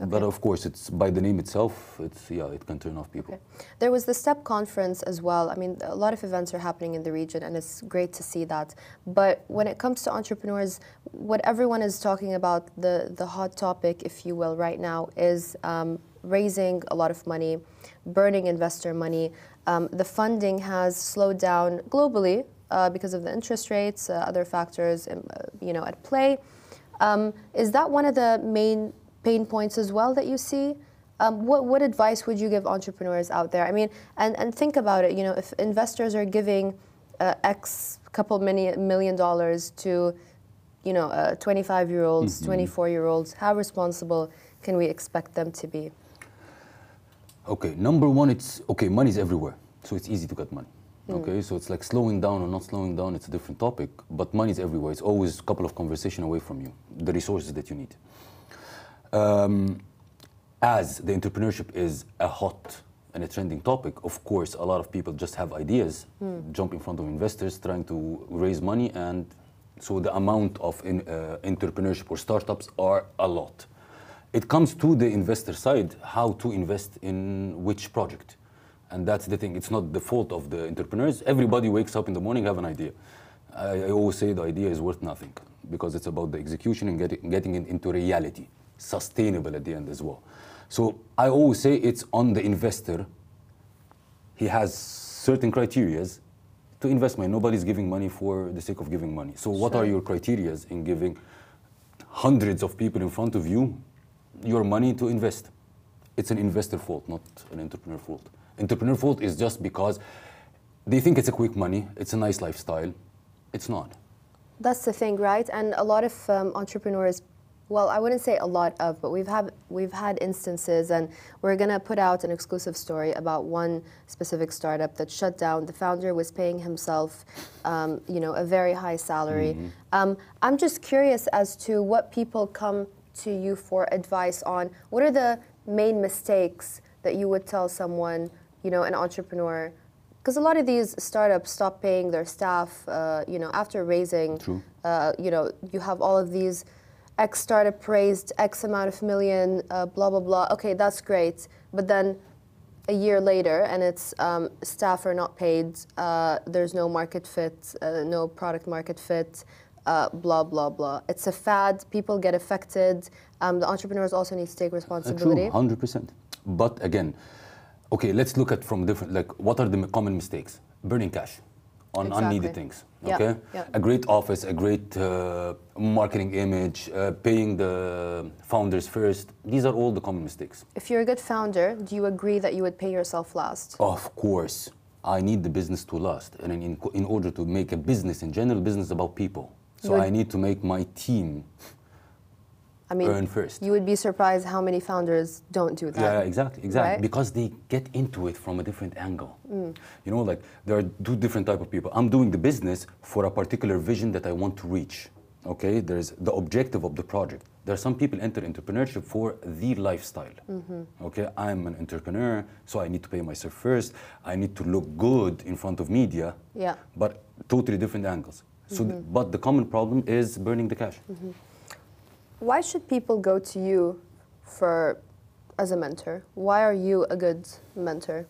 But of course, it's by the name itself. It's yeah, it can turn off people. Okay. There was the STEP conference as well. I mean, a lot of events are happening in the region, and it's great to see that. But when it comes to entrepreneurs, what everyone is talking about, the, the hot topic, if you will, right now, is um, raising a lot of money, burning investor money. Um, the funding has slowed down globally uh, because of the interest rates, uh, other factors, um, uh, you know, at play. Um, is that one of the main pain points as well that you see? Um, what, what advice would you give entrepreneurs out there? I mean, and, and think about it. You know, if investors are giving uh, X couple many million dollars to, you know, uh, 25 year olds, 24 year olds, how responsible can we expect them to be? Okay, number one, it's okay. Money is everywhere, so it's easy to get money. Okay, so it's like slowing down or not slowing down. It's a different topic, but money is everywhere. It's always a couple of conversation away from you, the resources that you need. Um, as the entrepreneurship is a hot and a trending topic, of course, a lot of people just have ideas, jump in front of investors, trying to raise money, and so the amount of in, uh, entrepreneurship or startups are a lot. It comes to the investor side, how to invest in which project. And that's the thing, it's not the fault of the entrepreneurs. Everybody wakes up in the morning, have an idea. I, I always say the idea is worth nothing because it's about the execution and getting, getting it into reality, sustainable at the end as well. So I always say it's on the investor. He has certain criterias to invest money. Nobody's giving money for the sake of giving money. So what are your criterias in giving hundreds of people in front of you your money to invest? It's an investor fault, not an entrepreneur fault. Entrepreneur fault is just because they think it's a quick money, it's a nice lifestyle. It's not. That's the thing, right? And a lot of um, entrepreneurs, well, I wouldn't say a lot of, but we've had we've had instances, and we're gonna put out an exclusive story about one specific startup that shut down. The founder was paying himself, um, you know, a very high salary. Um, I'm just curious as to what people come to you for advice on. What are the main mistakes that you would tell someone, you know, an entrepreneur? Because a lot of these startups stop paying their staff, uh, you know, after raising. True. Uh, you know, you have all of these X startup raised X amount of million, uh, blah blah blah. Okay, that's great, but then a year later, and it's um, staff are not paid. Uh, there's no market fit, uh, no product market fit. Uh, blah blah blah. It's a fad. People get affected. Um, the entrepreneurs also need to take Uh, responsibility. True, hundred percent. But again, okay, let's look at from different. Like, what are the common mistakes? Burning cash on Exactly. unneeded things. Okay, yeah. a great office, a great uh, marketing image, uh, paying the founders first. These are all the common mistakes. If you're a good founder, do you agree that you would pay yourself last? Of course, I need the business to last, and in, in, in order to make a business in general, business about people. So I need to make my team I mean, earn first. you would be surprised how many founders don't do that. Yeah, exactly, exactly. right? Because they get into it from a different angle. Mm. You know, like there are two different type of people. I'm doing the business for a particular vision that I want to reach. Okay, there's the objective of the project. There are some people enter entrepreneurship for the lifestyle. Mm-hmm. Okay, I'm an entrepreneur, so I need to pay myself first. I need to look good in front of media. Yeah. But totally different angles. So, th- but the common problem is burning the cash. Why should people go to you for as a mentor? Why are you a good mentor?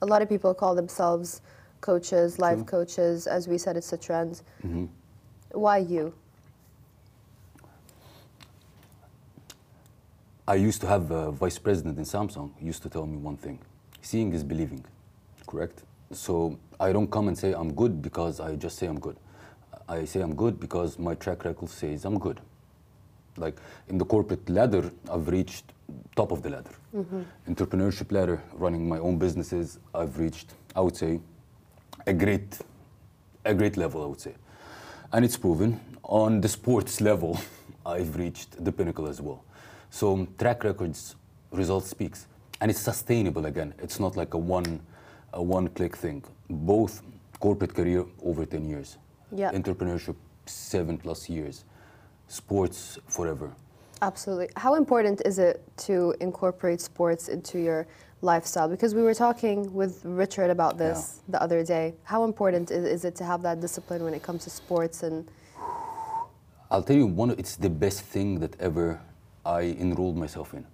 A lot of people call themselves coaches, life coaches. As we said, it's a trend. Why you? I used to have a vice president in Samsung who used to tell me one thing seeing is believing, correct? So I don't come and say I'm good because I just say I'm good. I say I'm good because my track record says I'm good. Like in the corporate ladder, I've reached top of the ladder. Mm-hmm. Entrepreneurship ladder, running my own businesses, I've reached, I would say, a great, a great level, I would say. And it's proven. On the sports level, I've reached the pinnacle as well. So track records, results speaks. And it's sustainable again. It's not like a one, a one-click thing. Both corporate career over 10 years. Yeah. Entrepreneurship, seven plus years. Sports forever. Absolutely. How important is it to incorporate sports into your lifestyle? Because we were talking with Richard about this the other day. How important is, is it to have that discipline when it comes to sports and I'll tell you one. It's the best thing that ever I enrolled myself in.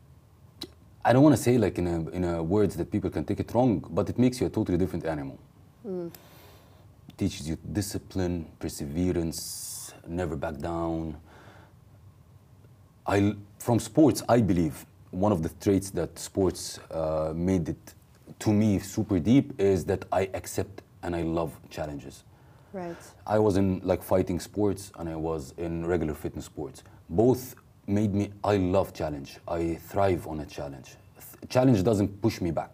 I don't want to say like in a, in a words that people can take it wrong, but it makes you a totally different animal. Mm. Teaches you discipline, perseverance, never back down. I from sports, I believe one of the traits that sports uh, made it to me super deep is that I accept and I love challenges. right? I was in like fighting sports and I was in regular fitness sports. Both made me, I love challenge. I thrive on a challenge. Th- Challenge doesn't push me back.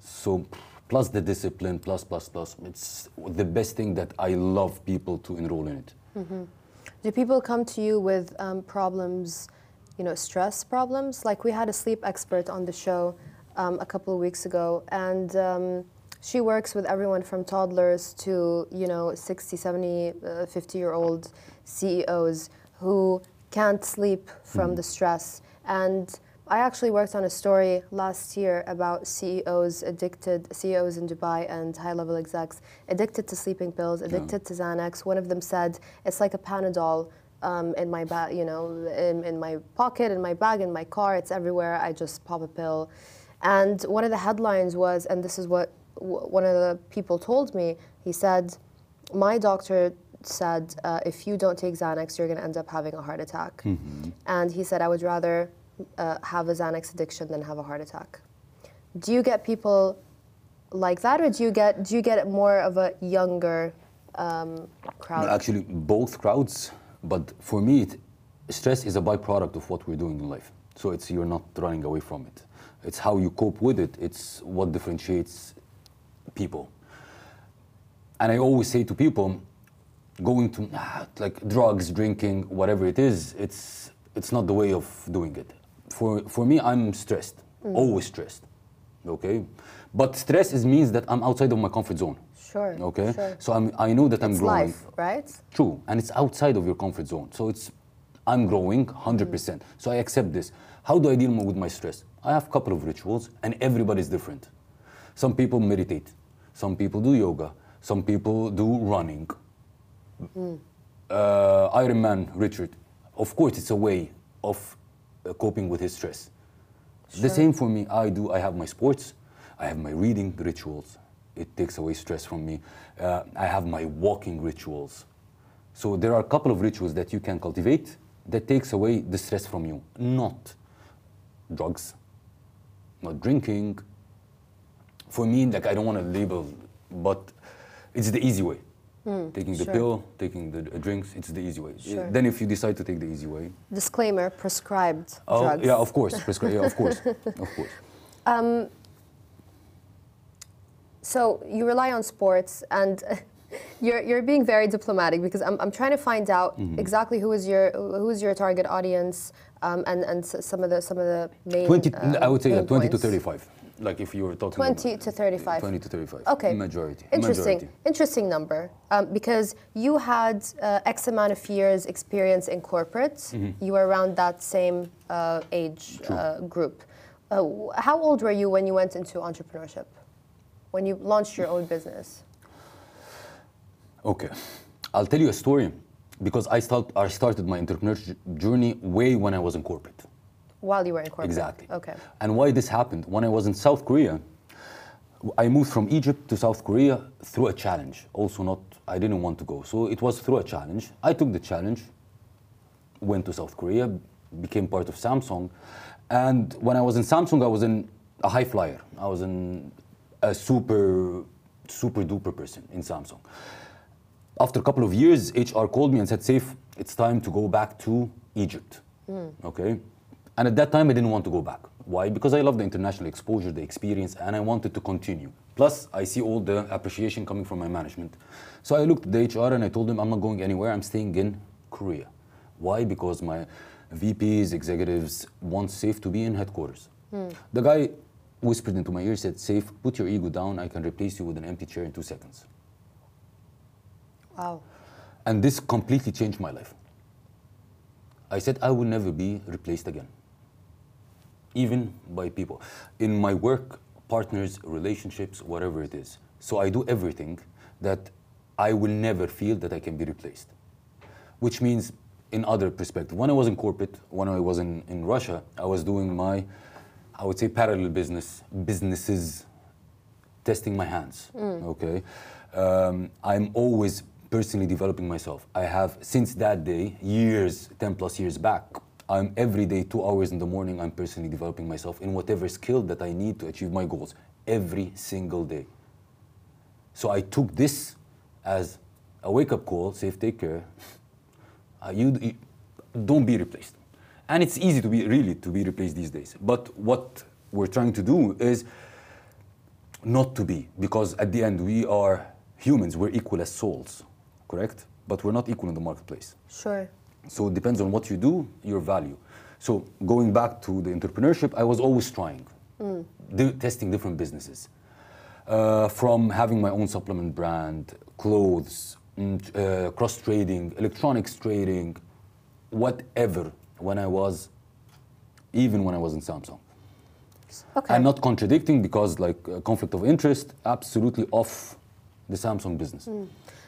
So, plus the discipline, plus, plus, plus, it's the best thing that I love people to enroll in it. Do people come to you with um, problems, you know, stress problems? Like we had a sleep expert on the show um, a couple of weeks ago, and um, she works with everyone from toddlers to, you know, 60, 70, uh, 50 year old CEOs who can't sleep from the stress. And I actually worked on a story last year about CEOs addicted, CEOs in Dubai and high level execs addicted to sleeping pills, addicted to Xanax. One of them said, it's like a Panadol um, in my bag, you know, in, in my pocket, in my bag, in my car, it's everywhere. I just pop a pill. And one of the headlines was, and this is what w- one of the people told me, he said, my doctor said, uh, if you don't take Xanax, you're going to end up having a heart attack. And he said, I would rather uh, have a Xanax addiction than have a heart attack. Do you get people like that, or do you get do you get more of a younger um, crowd? Actually, both crowds. But for me, it, stress is a byproduct of what we're doing in life. So it's you're not running away from it. It's how you cope with it. It's what differentiates people. And I always say to people, going to ah, like drugs, drinking, whatever it is, it's it's not the way of doing it. For for me, I'm stressed, mm. always stressed. Okay, but stress is means that I'm outside of my comfort zone. Sure. Okay, Sure. so I'm, I know that I'm it's growing. life, right? True, and it's outside of your comfort zone. So it's, I'm growing 100%. Mm. So I accept this. How do I deal with my stress? I have a couple of rituals, and everybody's different. Some people meditate, some people do yoga, some people do running. Mm. Uh, Iron Man, Richard, of course, it's a way of coping with his stress. The same for me. I do. I have my sports. I have my reading rituals. It takes away stress from me. Uh, I have my walking rituals. So there are a couple of rituals that you can cultivate that takes away the stress from you. Not drugs, not drinking. For me, like I don't want to label, but it's the easy way. Taking the sure. pill, taking the uh, drinks, it's the easy way. Sure. Then if you decide to take the easy way, Disclaimer: prescribed Oh, drugs. yeah, of course. Prescri- yeah, of course. Of course. So you rely on sports, and you're, you're being very diplomatic because I'm, I'm trying to find out Mm-hmm. exactly who is your who is your target audience, um, and and some of the some of the main. 20, uh, I would say yeah, pain 20 to 35. Like if you were talking 20 about, to 35. 20 to 35. Okay. Majority. Interesting. Majority. Interesting number. Um, because you had uh, X amount of years experience in corporate. Mm-hmm. You were around that same uh, age uh, group. Uh, how old were you when you went into entrepreneurship? When you launched your own business? Okay. I'll tell you a story because I, start, I started my entrepreneurship journey way when I was in corporate. While you were in corporate? Exactly. Okay. And why this happened? When I was in South Korea, I moved from Egypt to South Korea through a challenge. Also, not I didn't want to go, so it was through a challenge. I took the challenge, went to South Korea, became part of Samsung, And when I was in Samsung, I was in a high flyer. I was in a super, super duper person in Samsung. After a couple of years, HR called me and said, Saif, it's time to go back to Egypt. Hmm. Okay? And at that time, I didn't want to go back. Why? Because I love the international exposure, the experience, and I wanted to continue. Plus, I see all the appreciation coming from my management. So I looked at the HR and I told them, I'm not going anywhere, I'm staying in Korea. Why? Because my VPs, executives want Saif to be in headquarters. Hmm. The guy whispered into my ear, said, Saif, put your ego down, I can replace you with an empty chair in two seconds. Wow. And this completely changed my life. I said I will never be replaced again, even by people. In my work, partners, relationships, whatever it is. So I do everything that I will never feel that I can be replaced. Which means, in other perspective, when I was in corporate, when I was in, in Russia, I was doing my, I would say, parallel business, businesses testing my hands. Okay, um, I'm always personally developing myself. I have since that day, years, ten plus years back. I'm every day, two hours in the morning. I'm personally developing myself in whatever skill that I need to achieve my goals every single day. So I took this as a wake-up call. Saif, take care. Uh, you, you don't be replaced. And it's easy to be really to be replaced these days. But what we're trying to do is not to be, because at the end we are humans. We're equal as souls, correct? But we're not equal in the marketplace. Sure. So it depends on what you do, your value. So going back to the entrepreneurship, I was always trying, di- testing different businesses. Uh, from having my own supplement brand, clothes, mm, uh, cross trading, electronics trading, whatever, when I was, even when I was in Samsung. Okay. I'm not contradicting because, like, uh, conflict of interest, absolutely off the Samsung business.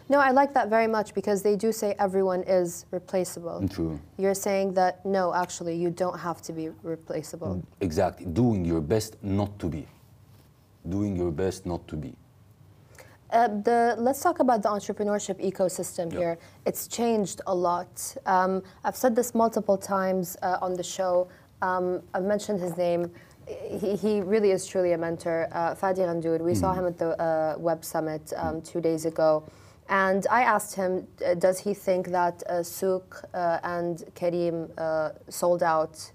No, I like that very much because they do say everyone is replaceable. True. You're saying that no, actually, you don't have to be replaceable. Exactly. Doing your best not to be. Doing your best not to be. Uh, the, let's talk about the entrepreneurship ecosystem Yeah. here. It's changed a lot. Um, I've said this multiple times uh, on the show. Um, I've mentioned his name. He, he really is truly a mentor. Uh, Fadi Ghandour. We saw him at the uh, Web Summit um, two days ago. And I asked him, uh, does he think that uh, Souq uh, and Careem uh, sold out?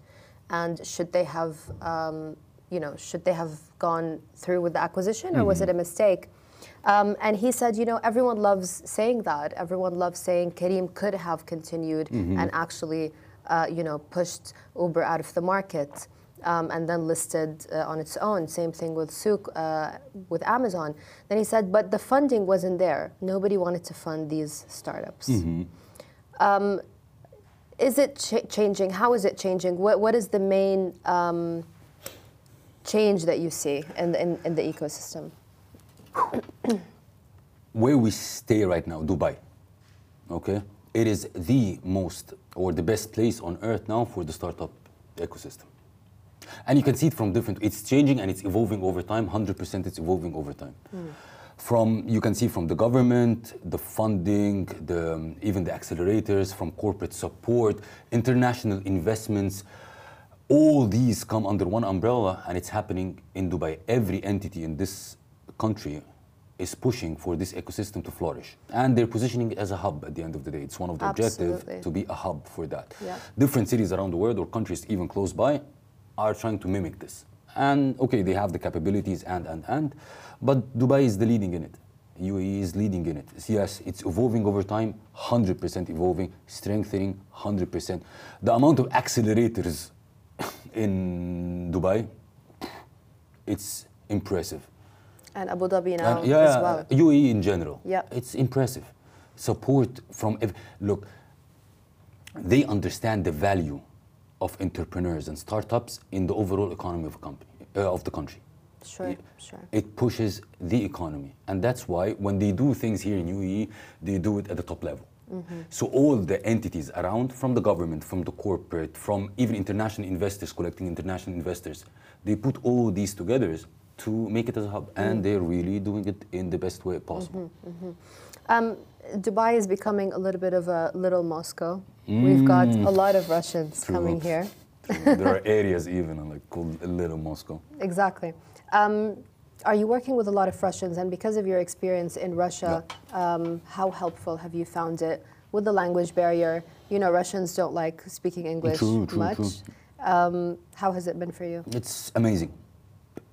And should they have, um, you know, should they have gone through with the acquisition, or was it a mistake? Um, and he said, you know, everyone loves saying that. Everyone loves saying Careem could have continued and actually, uh, you know, pushed Uber out of the market um, and then listed uh, on its own. Same thing with Souq, uh, with Amazon. Then he said, but the funding wasn't there. Nobody wanted to fund these startups. Um, is it ch- changing? How is it changing? What, what is the main um, change that you see in, the- in, in the ecosystem? where we stay right now, Dubai, okay, it is the most or the best place on earth now for the startup ecosystem. And you can see it from different, it's changing and it's evolving over time, 100% it's evolving over time. From, you can see from the government, the funding, the, um, even the accelerators, from corporate support, international investments, all these come under one umbrella and it's happening in Dubai. Every entity in this country is pushing for this ecosystem to flourish. And they're positioning it as a hub at the end of the day. It's one of the Absolutely. objectives to be a hub for that. Yeah. Different cities around the world or countries even close by are trying to mimic this. And okay, they have the capabilities and, and, and, but Dubai is the leading in it. UAE is leading in it. Yes, it's evolving over time, 100% evolving, strengthening, 100%. The amount of accelerators in Dubai, it's impressive. And Abu Dhabi now And yeah, as well. UAE in general. Yeah. It's impressive. Support from look. They understand the value of entrepreneurs and startups in the overall economy of a company uh, of the country. Sure, sure. It pushes the economy, and that's why when they do things here in UAE, they do it at the top level. Mm-hmm. So all the entities around, from the government, from the corporate, from even international investors collecting international investors, they put all these together to make it as a hub, Mm. and they're really doing it in the best way possible. Mm-hmm. Um, Dubai is becoming a little bit of a little Moscow. We've got a lot of Russians True. coming here. There are areas even like called Little Moscow. Exactly. Um, are you working with a lot of Russians? And because of your experience in Russia, um, how helpful have you found it with the language barrier? You know, Russians don't like speaking English True, true, much. true. Um, how has it been for you? It's amazing,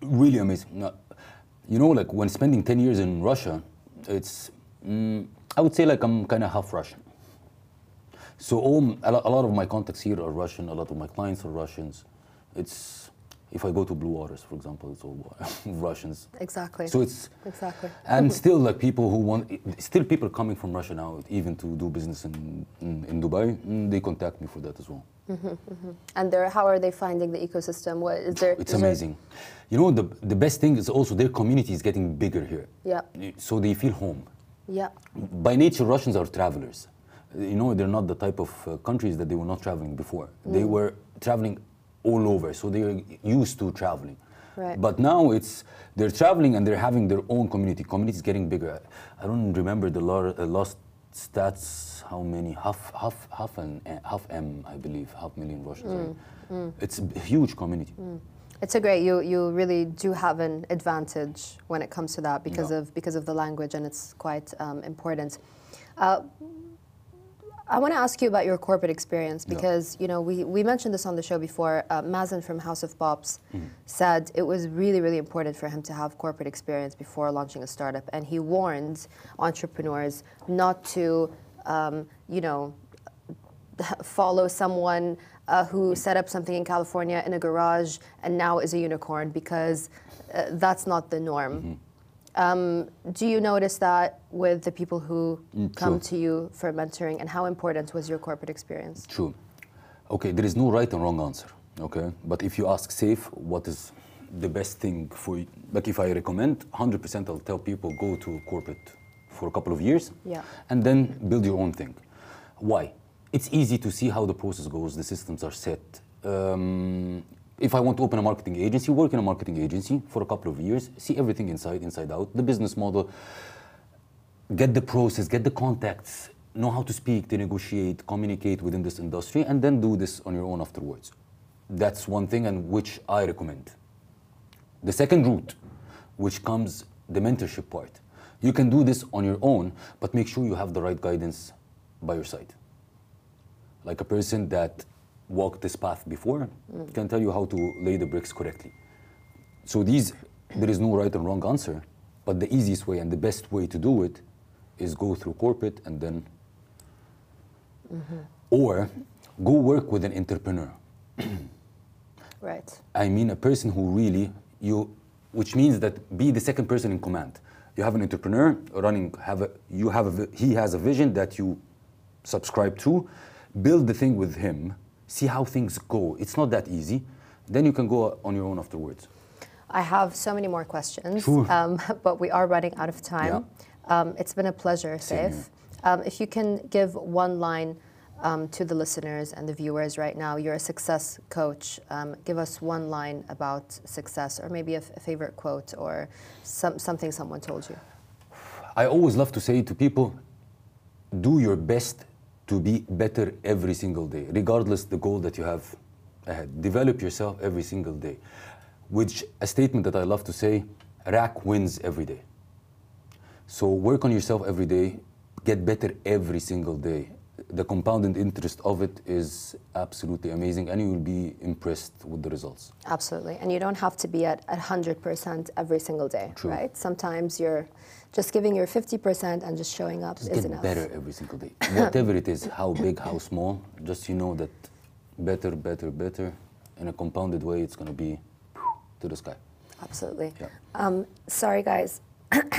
really amazing. No, you know, like when spending 10 years in Russia, it's, mm, I would say like I'm kind of half Russian. So all, a, lot of my contacts here are Russian, a lot of my clients are Russians. It's, if I go to Blue Waters, for example, it's all Russians. Exactly. So it's, exactly. and still like people who want, still people coming from Russia now, even to do business in, in, in Dubai, mm, they contact me for that as well. And they're, how are they finding the ecosystem? What is there? It's is there- amazing. You know, the, the best thing is also their community is getting bigger here. Yeah. So they feel home. Yeah. By nature, Russians are travelers. You know, they're not the type of uh, countries that they were not traveling before. They Mm. were traveling all over, so they're used to traveling. Right. But now it's they're traveling and they're having their own community. Community is getting bigger. I don't remember the lar- uh, last stats. How many? Half, half, half an, half M, I believe, half million Russians. Mm. Right? It's a huge community. It's a great. You you really do have an advantage when it comes to that because Yeah. of because of the language, and it's quite um, important. Uh, I want to ask you about your corporate experience Yeah. because you know we, we mentioned this on the show before. Uh, Mazen from House of Pops Mm-hmm. said it was really really important for him to have corporate experience before launching a startup, and he warned entrepreneurs not to um, you know follow someone uh, who set up something in California in a garage and now is a unicorn because uh, that's not the norm. Um, do you notice that with the people who Mm, come true. to you for mentoring, and how important was your corporate experience? True. Okay, there is no right and wrong answer. Okay, but if you ask Saif, what is the best thing for you? Like if I recommend, 100% I'll tell people go to corporate for a couple of years, Yeah. and then build your own thing. Why? It's easy to see how the process goes. The systems are set. Um, if I want to open a marketing agency, work in a marketing agency for a couple of years, see everything inside, inside out, the business model, get the process, get the contacts, know how to speak, to negotiate, communicate within this industry, and then do this on your own afterwards. That's one thing, and which I recommend. The second route, which comes the mentorship part, you can do this on your own, but make sure you have the right guidance by your side. Like a person that walked this path before can tell you how to lay the bricks correctly. So these, there is no right and wrong answer, but the easiest way and the best way to do it is go through corporate and then, mm-hmm. or go work with an entrepreneur. Right. I mean a person who really you, which means that be the second person in command. You have an entrepreneur running. Have a you have a, he has a vision that you subscribe to. Build the thing with him. See how things go. It's not that easy. Then you can go on your own afterwards. I have so many more questions, Sure. um, but we are running out of time. Um, it's been a pleasure, Saif. Um, if you can give one line um, to the listeners and the viewers right now, you're a success coach. Um, give us one line about success, or maybe a, f- a favorite quote, or some, something someone told you. I always love to say to people, do your best to be better every single day, regardless the goal that you have ahead. Develop yourself every single day. Which a statement that I love to say, rack wins every day. So work on yourself every day, get better every single day. The compounded interest of it is absolutely amazing, and you will be impressed with the results. Absolutely. And you don't have to be at, at 100% every single day, True. right? Sometimes you're just giving your 50% and just showing up Just is get enough. better every single day. Whatever it is, how big, how small, just you know that better, better, better, in a compounded way, it's going to be to the sky. Absolutely. Yeah. Um, sorry, guys.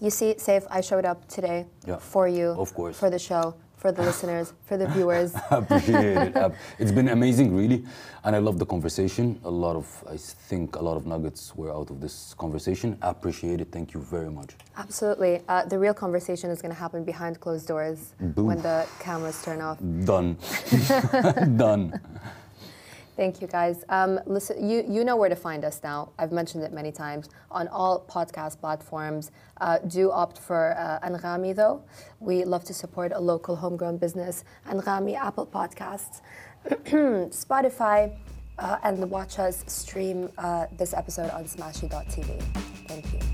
you see, Saif, I showed up today Yeah, for you, of course. for the show, for the listeners, for the viewers. Appreciate it. It's been amazing, really, and I love the conversation. A lot of, I think, a lot of nuggets were out of this conversation. I Appreciate it. Thank you very much. Absolutely. Uh, the real conversation is going to happen behind closed doors when the cameras turn off. Done. Done. Thank you, guys. Um, listen, you, you know where to find us now. I've mentioned it many times on all podcast platforms. Uh, do opt for uh, Anghami, though. We love to support a local homegrown business. Anghami, Apple Podcasts. Spotify, uh, and watch us stream uh, this episode on smashi.tv. Thank you.